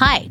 Hi,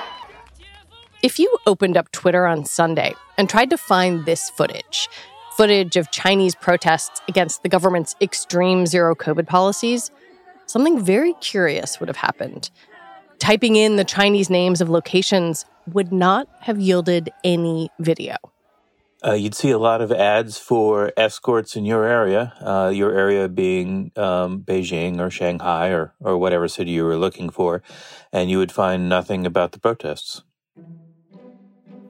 If you opened up Twitter on Sunday and tried to find this footage, footage of Chinese protests against the government's extreme zero COVID policies, something very curious would have happened. Typing in the Chinese names of locations would not have yielded any video. Uh, you'd see a lot of ads for escorts in your area, uh, your area being um, Beijing or Shanghai or, or whatever city you were looking for, and you would find nothing about the protests.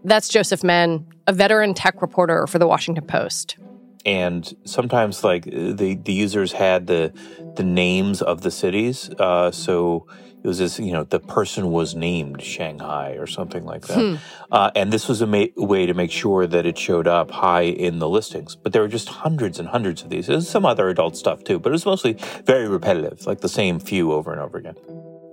That's Joseph Menn, a veteran tech reporter for the Washington Post. And sometimes, like the the users had the the names of the cities, uh, so it was this, you know, the person was named Shanghai or something like that. Hmm. Uh, and this was a ma- way to make sure that it showed up high in the listings. But there were just hundreds and hundreds of these. There's some other adult stuff too, but it was mostly very repetitive, like the same few over and over again.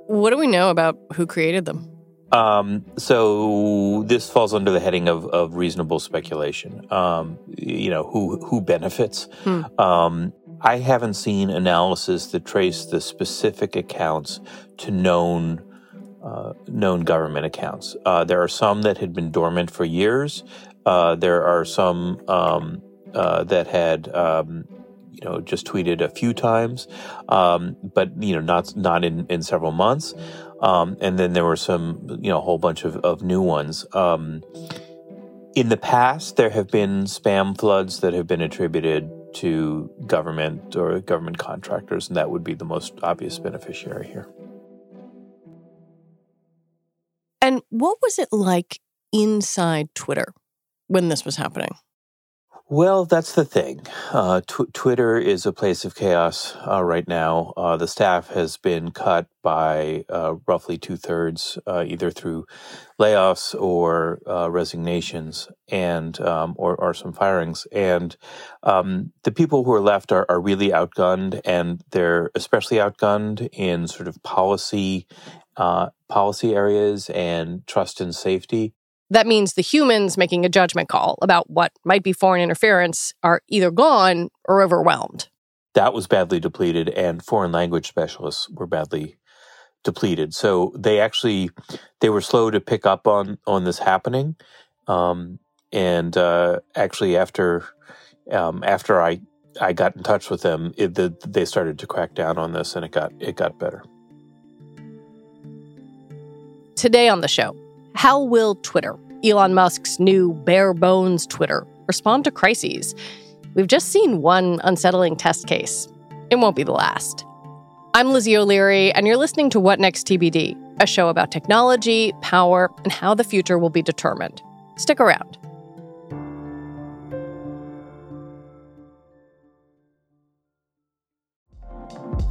What do we know about who created them? Um, so this falls under the heading of, of reasonable speculation. Um, you know, who who benefits? Hmm. Um, I haven't seen analysis that trace the specific accounts to known uh, known government accounts. Uh, there are some that had been dormant for years. Uh, there are some um, uh, that had um, you know just tweeted a few times, um, but you know not not in, in several months. Um, and then there were some, you know, a whole bunch of, of new ones. Um, in the past, there have been spam floods that have been attributed to government or government contractors, and that would be the most obvious beneficiary here. And what was it like inside Twitter when this was happening? Well, that's the thing. Uh, tw- Twitter is a place of chaos uh, right now. Uh, the staff has been cut by uh, roughly two thirds, uh, either through layoffs or uh, resignations, and um, or, or, some firings. And um, the people who are left are, are really outgunned, and they're especially outgunned in sort of policy policy areas and trust and safety. That means the humans making a judgment call about what might be foreign interference are either gone or overwhelmed. That was badly depleted, and foreign language specialists were badly depleted. So they actually they were slow to pick up on on this happening, um, and uh, actually after um, after I I got in touch with them, it, the, they started to crack down on this, and it got it got better. Today on the show how will Twitter, Elon Musk's new bare bones Twitter, respond to crises? We've just seen one unsettling test case. It won't be the last. I'm Lizzie O'Leary, and you're listening to What Next TBD, a show about technology, power, and how the future will be determined. Stick around.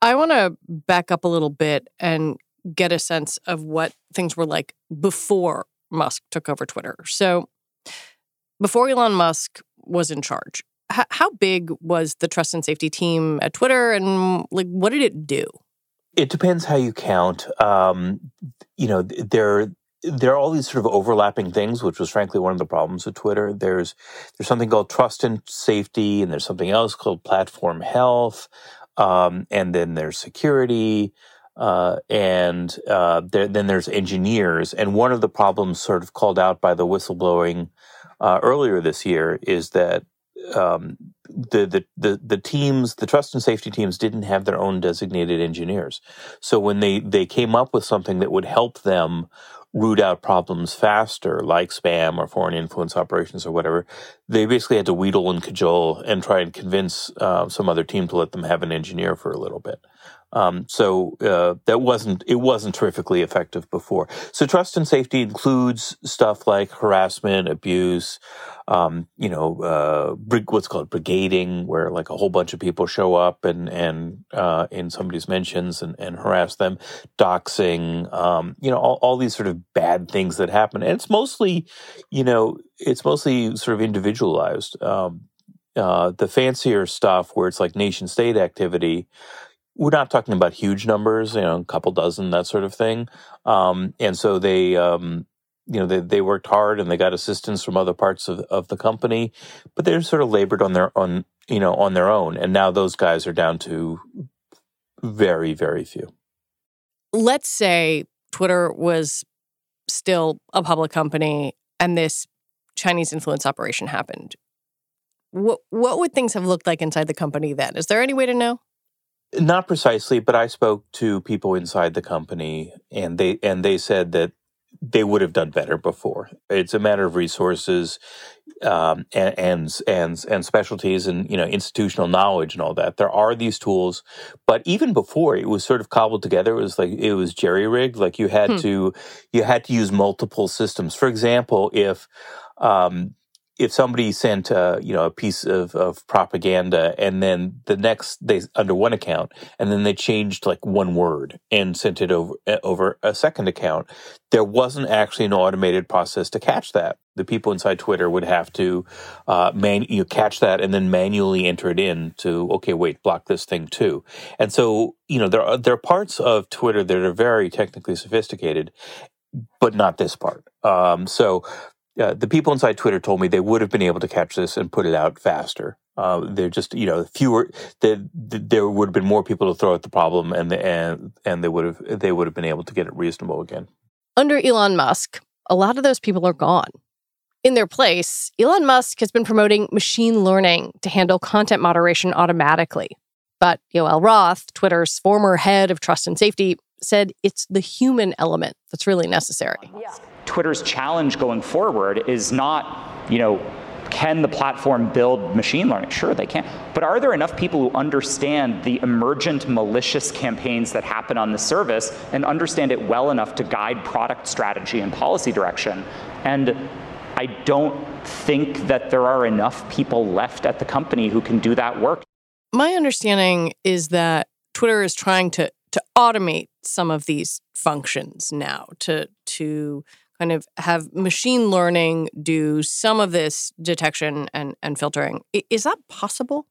I want to back up a little bit and get a sense of what things were like before Musk took over Twitter. So, before Elon Musk was in charge, h- how big was the trust and safety team at Twitter, and like what did it do? It depends how you count. Um, you know, there there are all these sort of overlapping things, which was frankly one of the problems with Twitter. There's there's something called trust and safety, and there's something else called platform health. Um, and then there's security, uh, and uh, there, then there's engineers. And one of the problems, sort of called out by the whistleblowing uh, earlier this year, is that um, the, the the the teams, the trust and safety teams, didn't have their own designated engineers. So when they they came up with something that would help them root out problems faster, like spam or foreign influence operations or whatever, they basically had to wheedle and cajole and try and convince uh, some other team to let them have an engineer for a little bit. Um, so uh, that wasn't it wasn't terrifically effective before. So trust and safety includes stuff like harassment, abuse, um, you know, uh, what's called brigading, where like a whole bunch of people show up and and uh, in somebody's mentions and, and harass them, doxing, um, you know, all, all these sort of bad things that happen, and it's mostly, you know, it's mostly sort of individualized. Um, uh, the fancier stuff where it's like nation state activity we're not talking about huge numbers, you know, a couple dozen, that sort of thing. Um, and so they, um, you know, they, they worked hard and they got assistance from other parts of, of the company, but they're sort of labored on their on, you know, on their own. And now those guys are down to very, very few. Let's say Twitter was still a public company and this Chinese influence operation happened. What what would things have looked like inside the company then? Is there any way to know? Not precisely, but I spoke to people inside the company, and they and they said that they would have done better before. It's a matter of resources, um, and, and and and specialties, and you know institutional knowledge and all that. There are these tools, but even before it was sort of cobbled together. It was like it was jerry rigged. Like you had hmm. to you had to use multiple systems. For example, if um, if somebody sent uh, you know a piece of, of propaganda and then the next they under one account and then they changed like one word and sent it over uh, over a second account there wasn't actually an automated process to catch that. The people inside twitter would have to uh, man you know, catch that and then manually enter it in to okay wait block this thing too. And so you know there are there are parts of twitter that are very technically sophisticated but not this part. Um, so uh, the people inside Twitter told me they would have been able to catch this and put it out faster. Uh, they're just, you know, fewer. The, the, there would have been more people to throw at the problem, and the, and and they would have they would have been able to get it reasonable again. Under Elon Musk, a lot of those people are gone. In their place, Elon Musk has been promoting machine learning to handle content moderation automatically. But Yoel Roth, Twitter's former head of trust and safety, said it's the human element that's really necessary. Yeah. Twitter's challenge going forward is not, you know, can the platform build machine learning? Sure, they can. But are there enough people who understand the emergent malicious campaigns that happen on the service and understand it well enough to guide product strategy and policy direction? And I don't think that there are enough people left at the company who can do that work. My understanding is that Twitter is trying to to automate some of these functions now to to kind of have machine learning do some of this detection and, and filtering. Is that possible?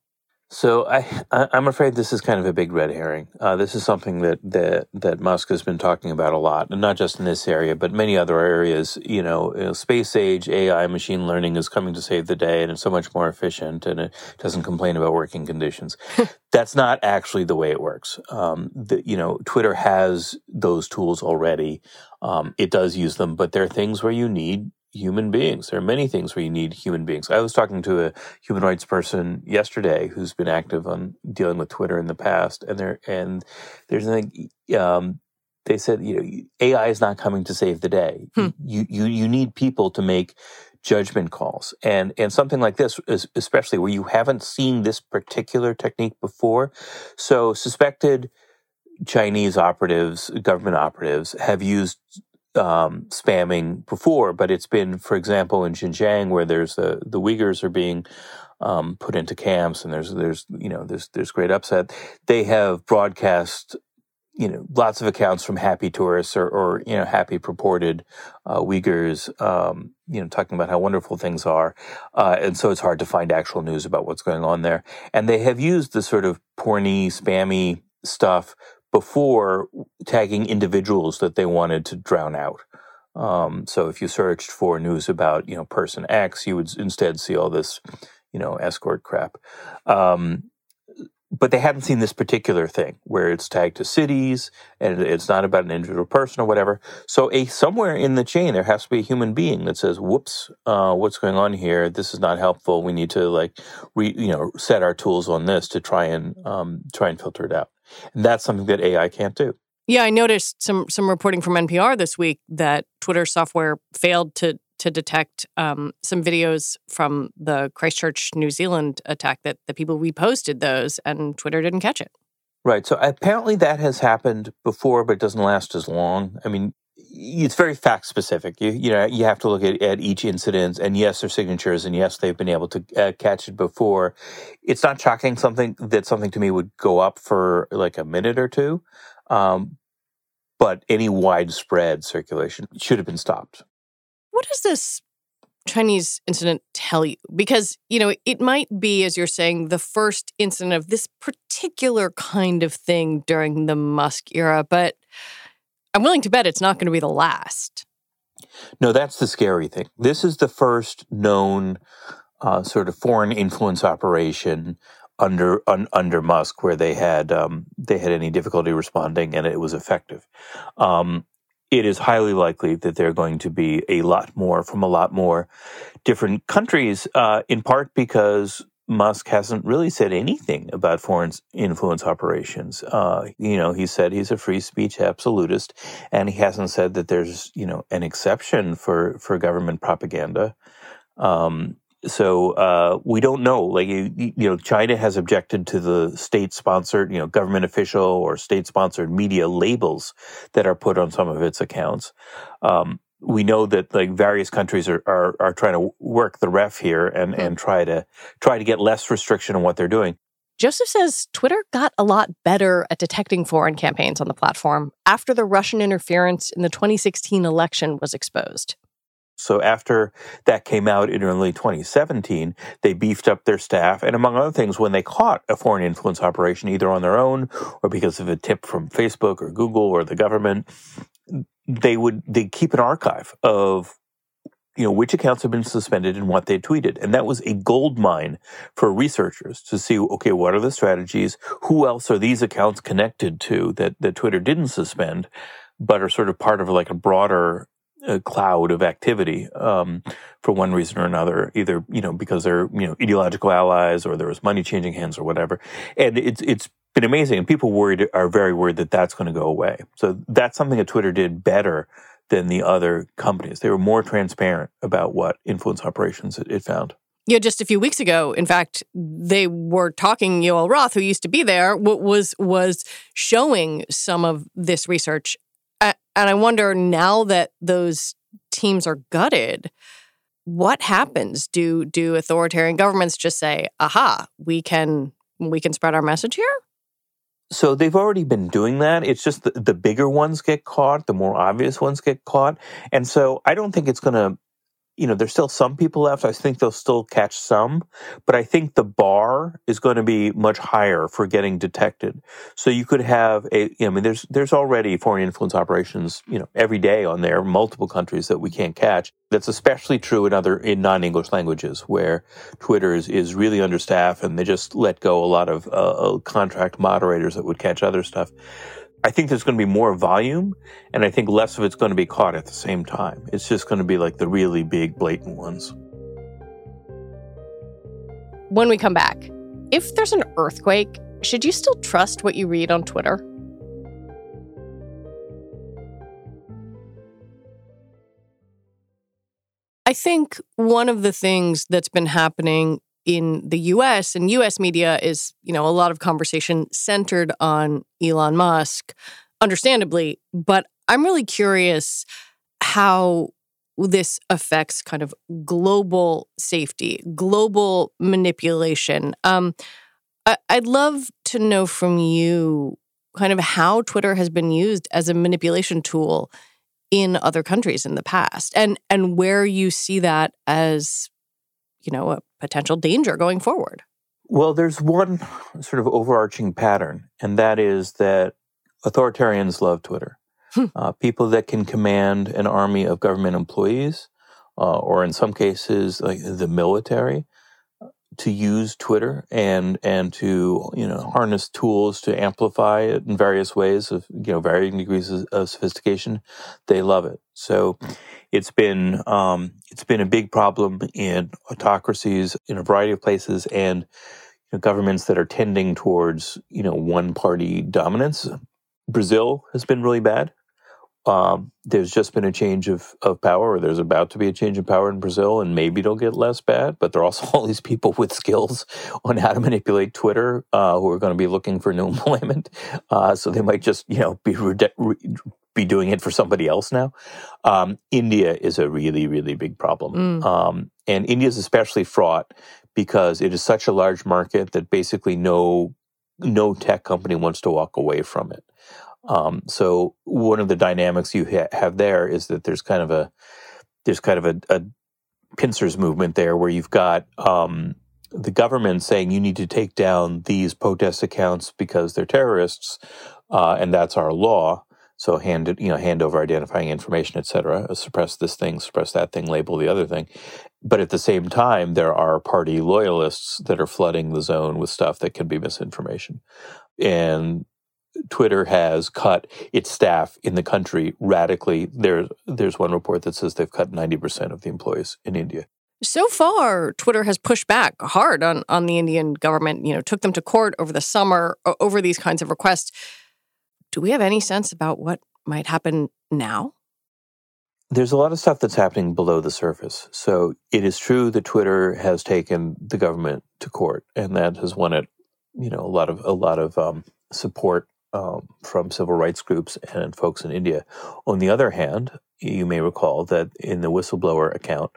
So I, I I'm afraid this is kind of a big red herring. Uh, this is something that, that that Musk has been talking about a lot, and not just in this area, but many other areas. You know, you know, space age AI, machine learning is coming to save the day, and it's so much more efficient, and it doesn't complain about working conditions. That's not actually the way it works. Um, the, you know, Twitter has those tools already. Um, it does use them, but there are things where you need human beings. There are many things where you need human beings. I was talking to a human rights person yesterday who's been active on dealing with Twitter in the past, and there and there's nothing. Um, they said, you know, AI is not coming to save the day. Hmm. You you you need people to make judgment calls, and and something like this, is especially where you haven't seen this particular technique before. So suspected Chinese operatives, government operatives, have used um, spamming before, but it's been, for example, in Xinjiang, where there's the the Uyghurs are being um, put into camps, and there's there's you know there's there's great upset. They have broadcast you know lots of accounts from happy tourists or, or you know happy purported uh, Uyghurs, um, you know talking about how wonderful things are, uh, and so it's hard to find actual news about what's going on there. And they have used the sort of porny, spammy stuff before tagging individuals that they wanted to drown out. Um, so if you searched for news about you know person X, you would instead see all this you know escort crap. Um, but they hadn't seen this particular thing where it's tagged to cities and it's not about an individual person or whatever. So a somewhere in the chain there has to be a human being that says, "Whoops, uh, what's going on here? This is not helpful. We need to like re, you know set our tools on this to try and um, try and filter it out." And that's something that AI can't do. Yeah, I noticed some some reporting from NPR this week that Twitter software failed to to detect um, some videos from the Christchurch, New Zealand attack that the people reposted those, and Twitter didn't catch it. Right. So apparently that has happened before, but it doesn't last as long. I mean, it's very fact specific. You you know you have to look at, at each incident, and yes, their signatures, and yes, they've been able to uh, catch it before. It's not shocking something that something to me would go up for like a minute or two, um, but any widespread circulation should have been stopped. What does this Chinese incident tell you? Because, you know, it might be, as you're saying, the first incident of this particular kind of thing during the Musk era, but I'm willing to bet it's not going to be the last. No, that's the scary thing. This is the first known uh, sort of foreign influence operation under un, under Musk where they had um, they had any difficulty responding and it was effective. Um, it is highly likely that there are going to be a lot more from a lot more different countries, uh, in part because Musk hasn't really said anything about foreign influence operations. Uh, you know, he said he's a free speech absolutist, and he hasn't said that there's you know an exception for for government propaganda. Um, so uh, we don't know. Like you, you know, China has objected to the state-sponsored, you know, government official or state-sponsored media labels that are put on some of its accounts. Um, we know that like various countries are, are, are trying to work the ref here and, Hmm. and try to try to get less restriction on what they're doing. Joseph says Twitter got a lot better at detecting foreign campaigns on the platform after the Russian interference in the 2016 election was exposed. So after that came out in early 2017, they beefed up their staff. And among other things, when they caught a foreign influence operation, either on their own or because of a tip from Facebook or Google or the government, they would they keep an archive of you know which accounts have been suspended and what they tweeted and that was a gold mine for researchers to see okay what are the strategies who else are these accounts connected to that that twitter didn't suspend but are sort of part of like a broader uh, cloud of activity um, for one reason or another either you know because they're you know ideological allies or there was money changing hands or whatever and it's it's been amazing and people worried are very worried that that's going to go away so that's something that twitter did better than the other companies. They were more transparent about what influence operations it, it found. Yeah, just a few weeks ago, in fact, they were talking. Yoel Roth, who used to be there, was was showing some of this research, A- and I wonder now that those teams are gutted, what happens? Do do authoritarian governments just say, "Aha, we can we can spread our message here"? So they've already been doing that. It's just the, the bigger ones get caught, the more obvious ones get caught. And so I don't think it's going to you know, there's still some people left. I think they'll still catch some, but I think the bar is going to be much higher for getting detected. So you could have a, you know, I mean, there's there's already foreign influence operations, you know, every day on there, multiple countries that we can't catch. That's especially true in other in non-English languages where Twitter is, is really understaffed and they just let go a lot of uh, contract moderators that would catch other stuff. I think there's going to be more volume, and I think less of it's going to be caught at the same time. It's just going to be like the really big, blatant ones. When we come back, if there's an earthquake, should you still trust what you read on Twitter? I think one of the things that's been happening in the US and US media is, you know, a lot of conversation centered on Elon Musk, understandably, but I'm really curious how this affects kind of global safety, global manipulation. Um, I- I'd love to know from you kind of how Twitter has been used as a manipulation tool in other countries in the past and and where you see that as you know a potential danger going forward? Well, there's one sort of overarching pattern, and that is that authoritarians love Twitter. Hmm. Uh, people that can command an army of government employees, uh, or in some cases, like the military, to use Twitter and and to you know harness tools to amplify it in various ways of you know varying degrees of, of sophistication, they love it. So it's been um, it's been a big problem in autocracies in a variety of places and you know, governments that are tending towards you know one party dominance. Brazil has been really bad. Um, there's just been a change of, of power, or there's about to be a change of power in Brazil, and maybe it'll get less bad. But there are also all these people with skills on how to manipulate Twitter uh, who are going to be looking for new employment. Uh, so they might just, you know, be re- be doing it for somebody else now. Um, India is a really, really big problem. Mm. Um, and India is especially fraught because it is such a large market that basically no no tech company wants to walk away from it. Um, so one of the dynamics you ha- have there is that there's kind of a there's kind of a, a pincers movement there where you've got um, the government saying you need to take down these protest accounts because they're terrorists, uh, and that's our law. So hand you know, hand over identifying information, et cetera, suppress this thing, suppress that thing, label the other thing. But at the same time, there are party loyalists that are flooding the zone with stuff that can be misinformation. And Twitter has cut its staff in the country radically. There's there's one report that says they've cut 90% of the employees in India. So far, Twitter has pushed back hard on on the Indian government, you know, took them to court over the summer over these kinds of requests. Do we have any sense about what might happen now? There's a lot of stuff that's happening below the surface. So it is true that Twitter has taken the government to court, and that has won it, you know, a lot of a lot of um, support um, from civil rights groups and folks in India. On the other hand, you may recall that in the whistleblower account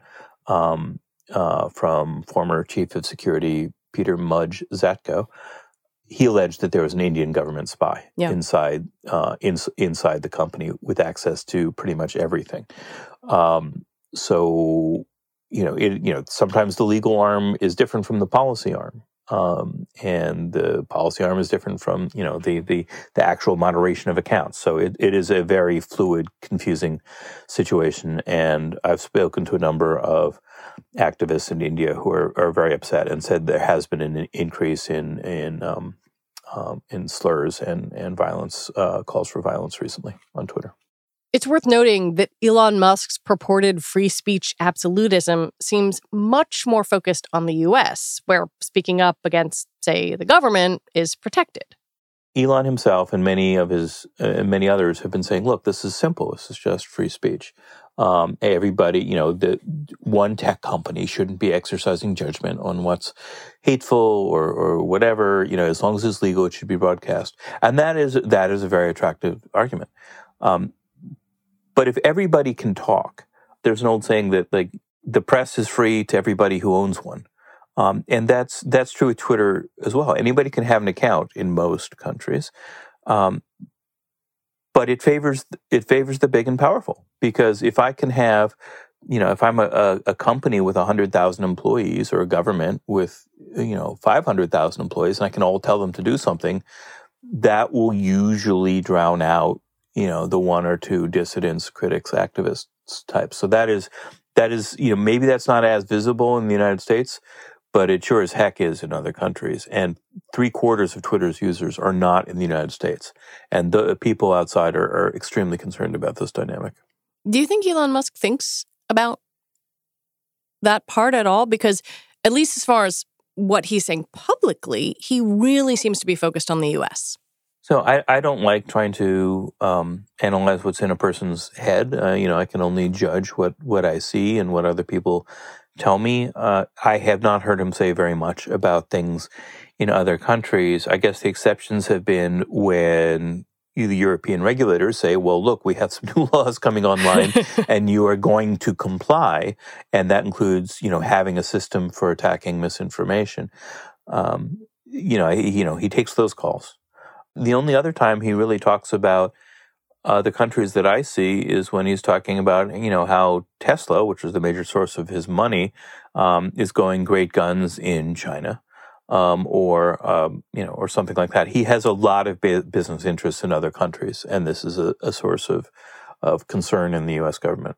um, uh, from former Chief of Security Peter Mudge Zatko, he alleged that there was an Indian government spy yeah. inside uh, in, inside the company with access to pretty much everything. Um, so you know, it, you know, sometimes the legal arm is different from the policy arm. Um, and the policy arm is different from you know the the the actual moderation of accounts. So it, it is a very fluid, confusing situation. And I've spoken to a number of activists in India who are, are very upset and said there has been an increase in in um, um, in slurs and and violence uh, calls for violence recently on Twitter. It's worth noting that Elon Musk's purported free speech absolutism seems much more focused on the US, where speaking up against, say, the government is protected. Elon himself and many of his uh, many others have been saying, "Look, this is simple. This is just free speech. Um, everybody, you know, the one tech company shouldn't be exercising judgment on what's hateful or or whatever. You know, as long as it's legal, it should be broadcast. And that is that is a very attractive argument. Um, but if everybody can talk, there's an old saying that like the press is free to everybody who owns one. Um, and that's that's true with Twitter as well. Anybody can have an account in most countries, um, but it favors it favors the big and powerful because if I can have, you know, if I'm a, a, a company with hundred thousand employees or a government with you know five hundred thousand employees, and I can all tell them to do something, that will usually drown out you know the one or two dissidents, critics, activists types. So that is that is you know maybe that's not as visible in the United States, but it sure as heck is in other countries. And three quarters of Twitter's users are not in the United States, and the people outside are, are extremely concerned about this dynamic. Do you think Elon Musk thinks about that part at all? Because at least as far as what he's saying publicly, he really seems to be focused on the U.S. So I, I don't like trying to um, analyze what's in a person's head. Uh, you know, I can only judge what, what I see and what other people tell me. Uh, I have not heard him say very much about things in other countries. I guess the exceptions have been when the European regulators say, well, look, we have some new laws coming online and you are going to comply. And that includes, you know, having a system for attacking misinformation. Um, you know, he, you know, he takes those calls. The only other time he really talks about uh, the countries that I see is when he's talking about, you know, how Tesla, which is the major source of his money, um, is going great guns in China, um, or um, you know, or something like that. He has a lot of business interests in other countries, and this is a, a source of of concern in the U.S. government.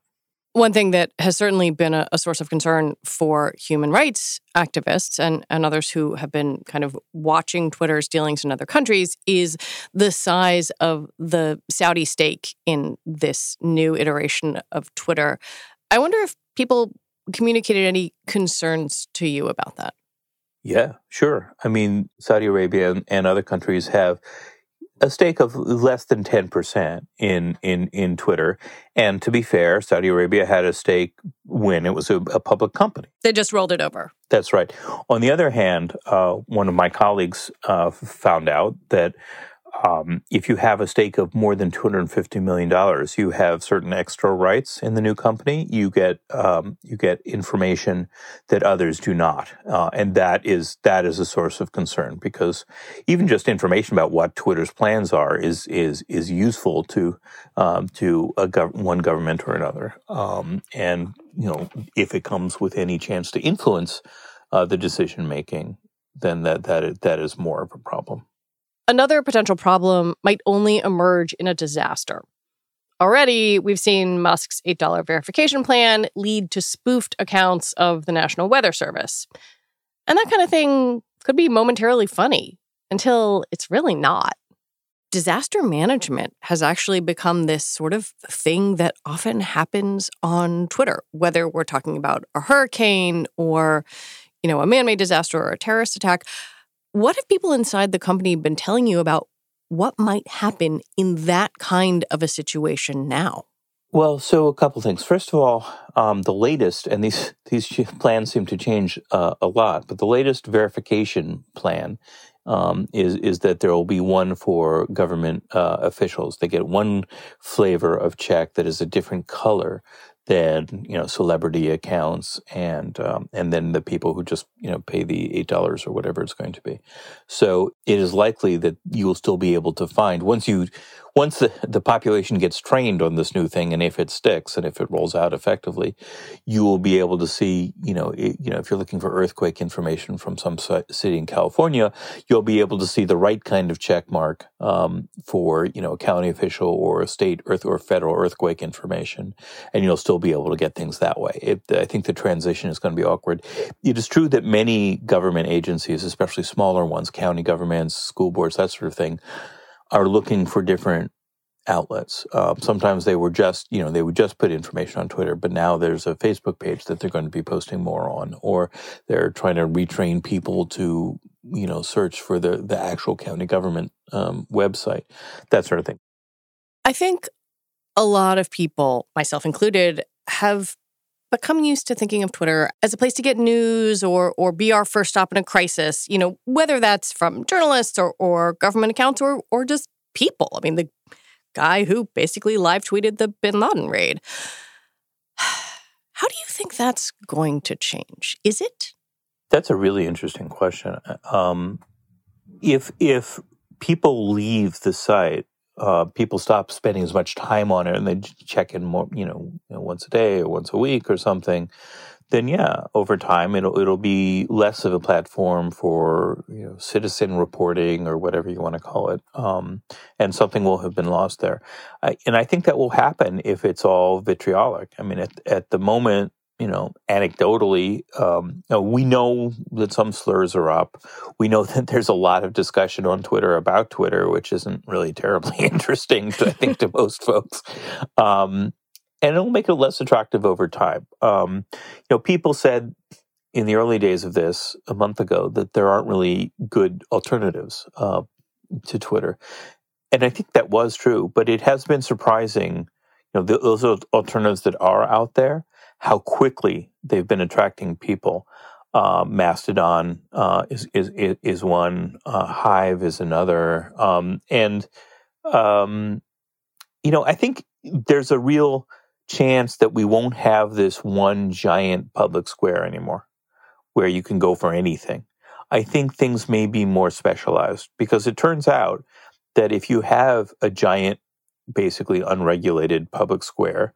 One thing that has certainly been a, a, source of concern for human rights activists and, and others who have been kind of watching Twitter's dealings in other countries is the size of the Saudi stake in this new iteration of Twitter. I wonder if people communicated any concerns to you about that. Yeah, sure. I mean, Saudi Arabia and, and other countries have a stake of less than 10% in, in, in Twitter. And to be fair, Saudi Arabia had a stake when it was a, a public company. They just rolled it over. That's right. On the other hand, uh, one of my colleagues uh, found out that um, if you have a stake of more than $250 million, you have certain extra rights in the new company. You get, um, you get information that others do not. Uh, and that is, that is a source of concern because even just information about what Twitter's plans are is, is, is useful to, um, to gov- one government or another. Um, and, you know, if it comes with any chance to influence, uh, the decision making, then that, that, that is more of a problem. Another potential problem might only emerge in a disaster. Already, we've seen Musk's $8 verification plan lead to spoofed accounts of the National Weather Service. And that kind of thing could be momentarily funny until it's really not. Disaster management has actually become this sort of thing that often happens on Twitter, whether we're talking about a hurricane or, you know, a man-made disaster or a terrorist attack. What have people inside the company been telling you about what might happen in that kind of a situation now? Well, so a couple things. First of all, um, the latest, and these these plans seem to change uh, a lot, but the latest verification plan um, is is that there will be one for government uh, officials. They get one flavor of check that is a different color than you know celebrity accounts and um, and then the people who just you know pay the eight dollars or whatever it's going to be. So it is likely that you will still be able to find once you once the, the population gets trained on this new thing and if it sticks and if it rolls out effectively, you will be able to see, you know, it, you know, if you're looking for earthquake information from some city in California, you'll be able to see the right kind of check mark um, for, you know, a county official or a state earth or federal earthquake information, and you'll still be able to get things that way. It, I think the transition is going to be awkward. It is true that many government agencies, especially smaller ones, county governments, school boards, that sort of thing, are looking for different outlets. Um, sometimes they were just, you know, they would just put information on Twitter, but now there's a Facebook page that they're going to be posting more on, or they're trying to retrain people to, you know, search for the the actual county government um, website, that sort of thing. I think a lot of people, myself included, have become used to thinking of Twitter as a place to get news or or be our first stop in a crisis, you know, whether that's from journalists or, or government accounts or or just people. I mean, the guy who basically live tweeted the bin Laden raid. How do you think that's going to change? Is it? That's a really interesting question. Um, if if people leave the site, uh, people stop spending as much time on it, and they check in more, you know, once a day or once a week or something. Then yeah, over time it'll it'll be less of a platform for you know citizen reporting or whatever you want to call it, um, and something will have been lost there. I, and I think that will happen if it's all vitriolic. I mean, at at the moment, you know, anecdotally, um, we know that some slurs are up. We know that there's a lot of discussion on Twitter about Twitter, which isn't really terribly interesting, to, I think, to most folks. Um, and it'll make it less attractive over time. Um, you know, people said in the early days of this a month ago that there aren't really good alternatives uh, to Twitter, and I think that was true. But it has been surprising, you know, those alternatives that are out there how quickly they've been attracting people. Uh, Mastodon uh, is, is is one. Uh, Hive is another. Um, and um, you know, I think there's a real chance that we won't have this one giant public square anymore, where you can go for anything. I think things may be more specialized because it turns out that if you have a giant, basically unregulated public square,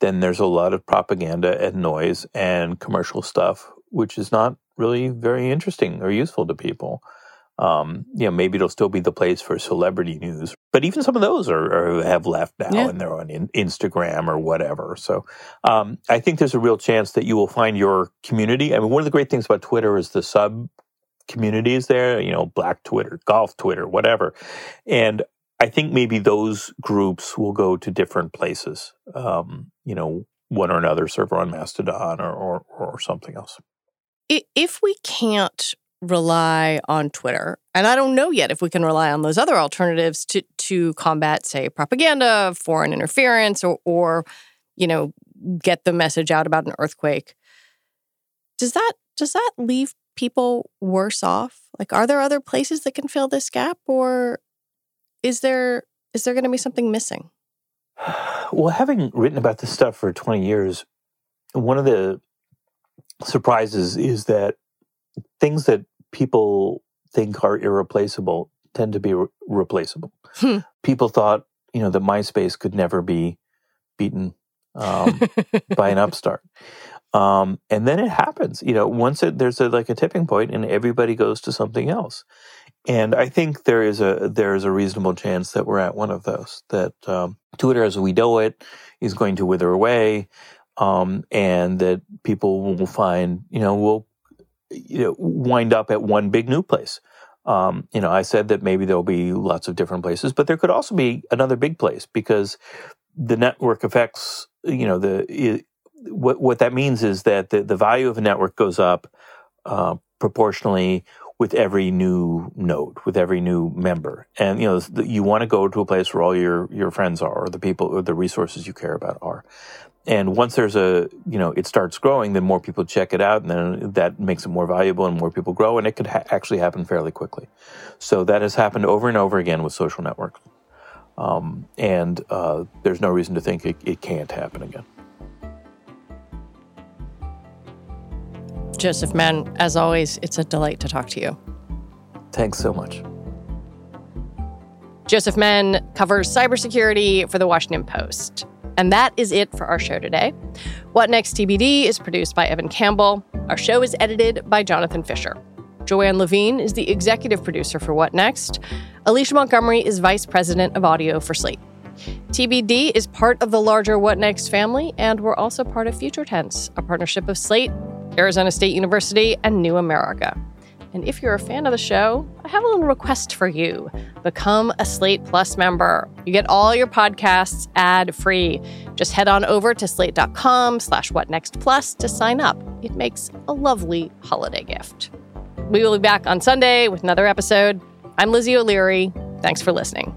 then there's a lot of propaganda and noise and commercial stuff, which is not really very interesting or useful to people. Um, you know, maybe it'll still be the place for celebrity news, but even some of those are, are have left now yeah. and they're on in, Instagram or whatever. So, um, I think there's a real chance that you will find your community. I mean, one of the great things about Twitter is the sub communities there, you know, black Twitter, golf Twitter, whatever. And I think maybe those groups will go to different places. Um, you know, one or another server on Mastodon or, or, or something else. If we can't rely on Twitter, and I don't know yet if we can rely on those other alternatives to to combat, say, propaganda, foreign interference, or or you know, get the message out about an earthquake. Does that does that leave people worse off? Like, are there other places that can fill this gap, or is there is there going to be something missing? Well, having written about this stuff for 20 years, one of the surprises is that things that people think are irreplaceable tend to be re- replaceable. Hmm. People thought, you know, that MySpace could never be beaten um, by an upstart. Um, and then it happens, you know, once it, there's a, like a tipping point and everybody goes to something else. And I think there is a there is a reasonable chance that we're at one of those. That um, Twitter, as we know it, is going to wither away, um, and that people will find, you know, will you know wind up at one big new place. Um, you know, I said that maybe there'll be lots of different places, but there could also be another big place because the network effects. You know, the it, what what that means is that the, the value of a network goes up uh, proportionally with every new node, with every new member. And, you know, you want to go to a place where all your, your friends are, or the people, or the resources you care about are. And once there's a, you know, it starts growing, then more people check it out, and then that makes it more valuable, and more people grow, and it could ha- actually happen fairly quickly. So that has happened over and over again with social networks. Um, and uh, there's no reason to think it, it can't happen again. Joseph Menn, as always, it's a delight to talk to you. Thanks so much. Joseph Menn covers cybersecurity for the Washington Post. And that is it for our show today. What Next TBD is produced by Evan Campbell. Our show is edited by Jonathan Fisher. Joanne Levine is the executive producer for What Next. Alicia Montgomery is vice president of audio for Slate. TBD is part of the larger What Next family, and we're also part of Future Tense, a partnership of Slate, Arizona State University, and New America. And if you're a fan of the show, I have a little request for you. Become a Slate Plus member. You get all your podcasts ad-free. Just head on over to slate.com slash whatnextplus to sign up. It makes a lovely holiday gift. We will be back on Sunday with another episode. I'm Lizzie O'Leary. Thanks for listening.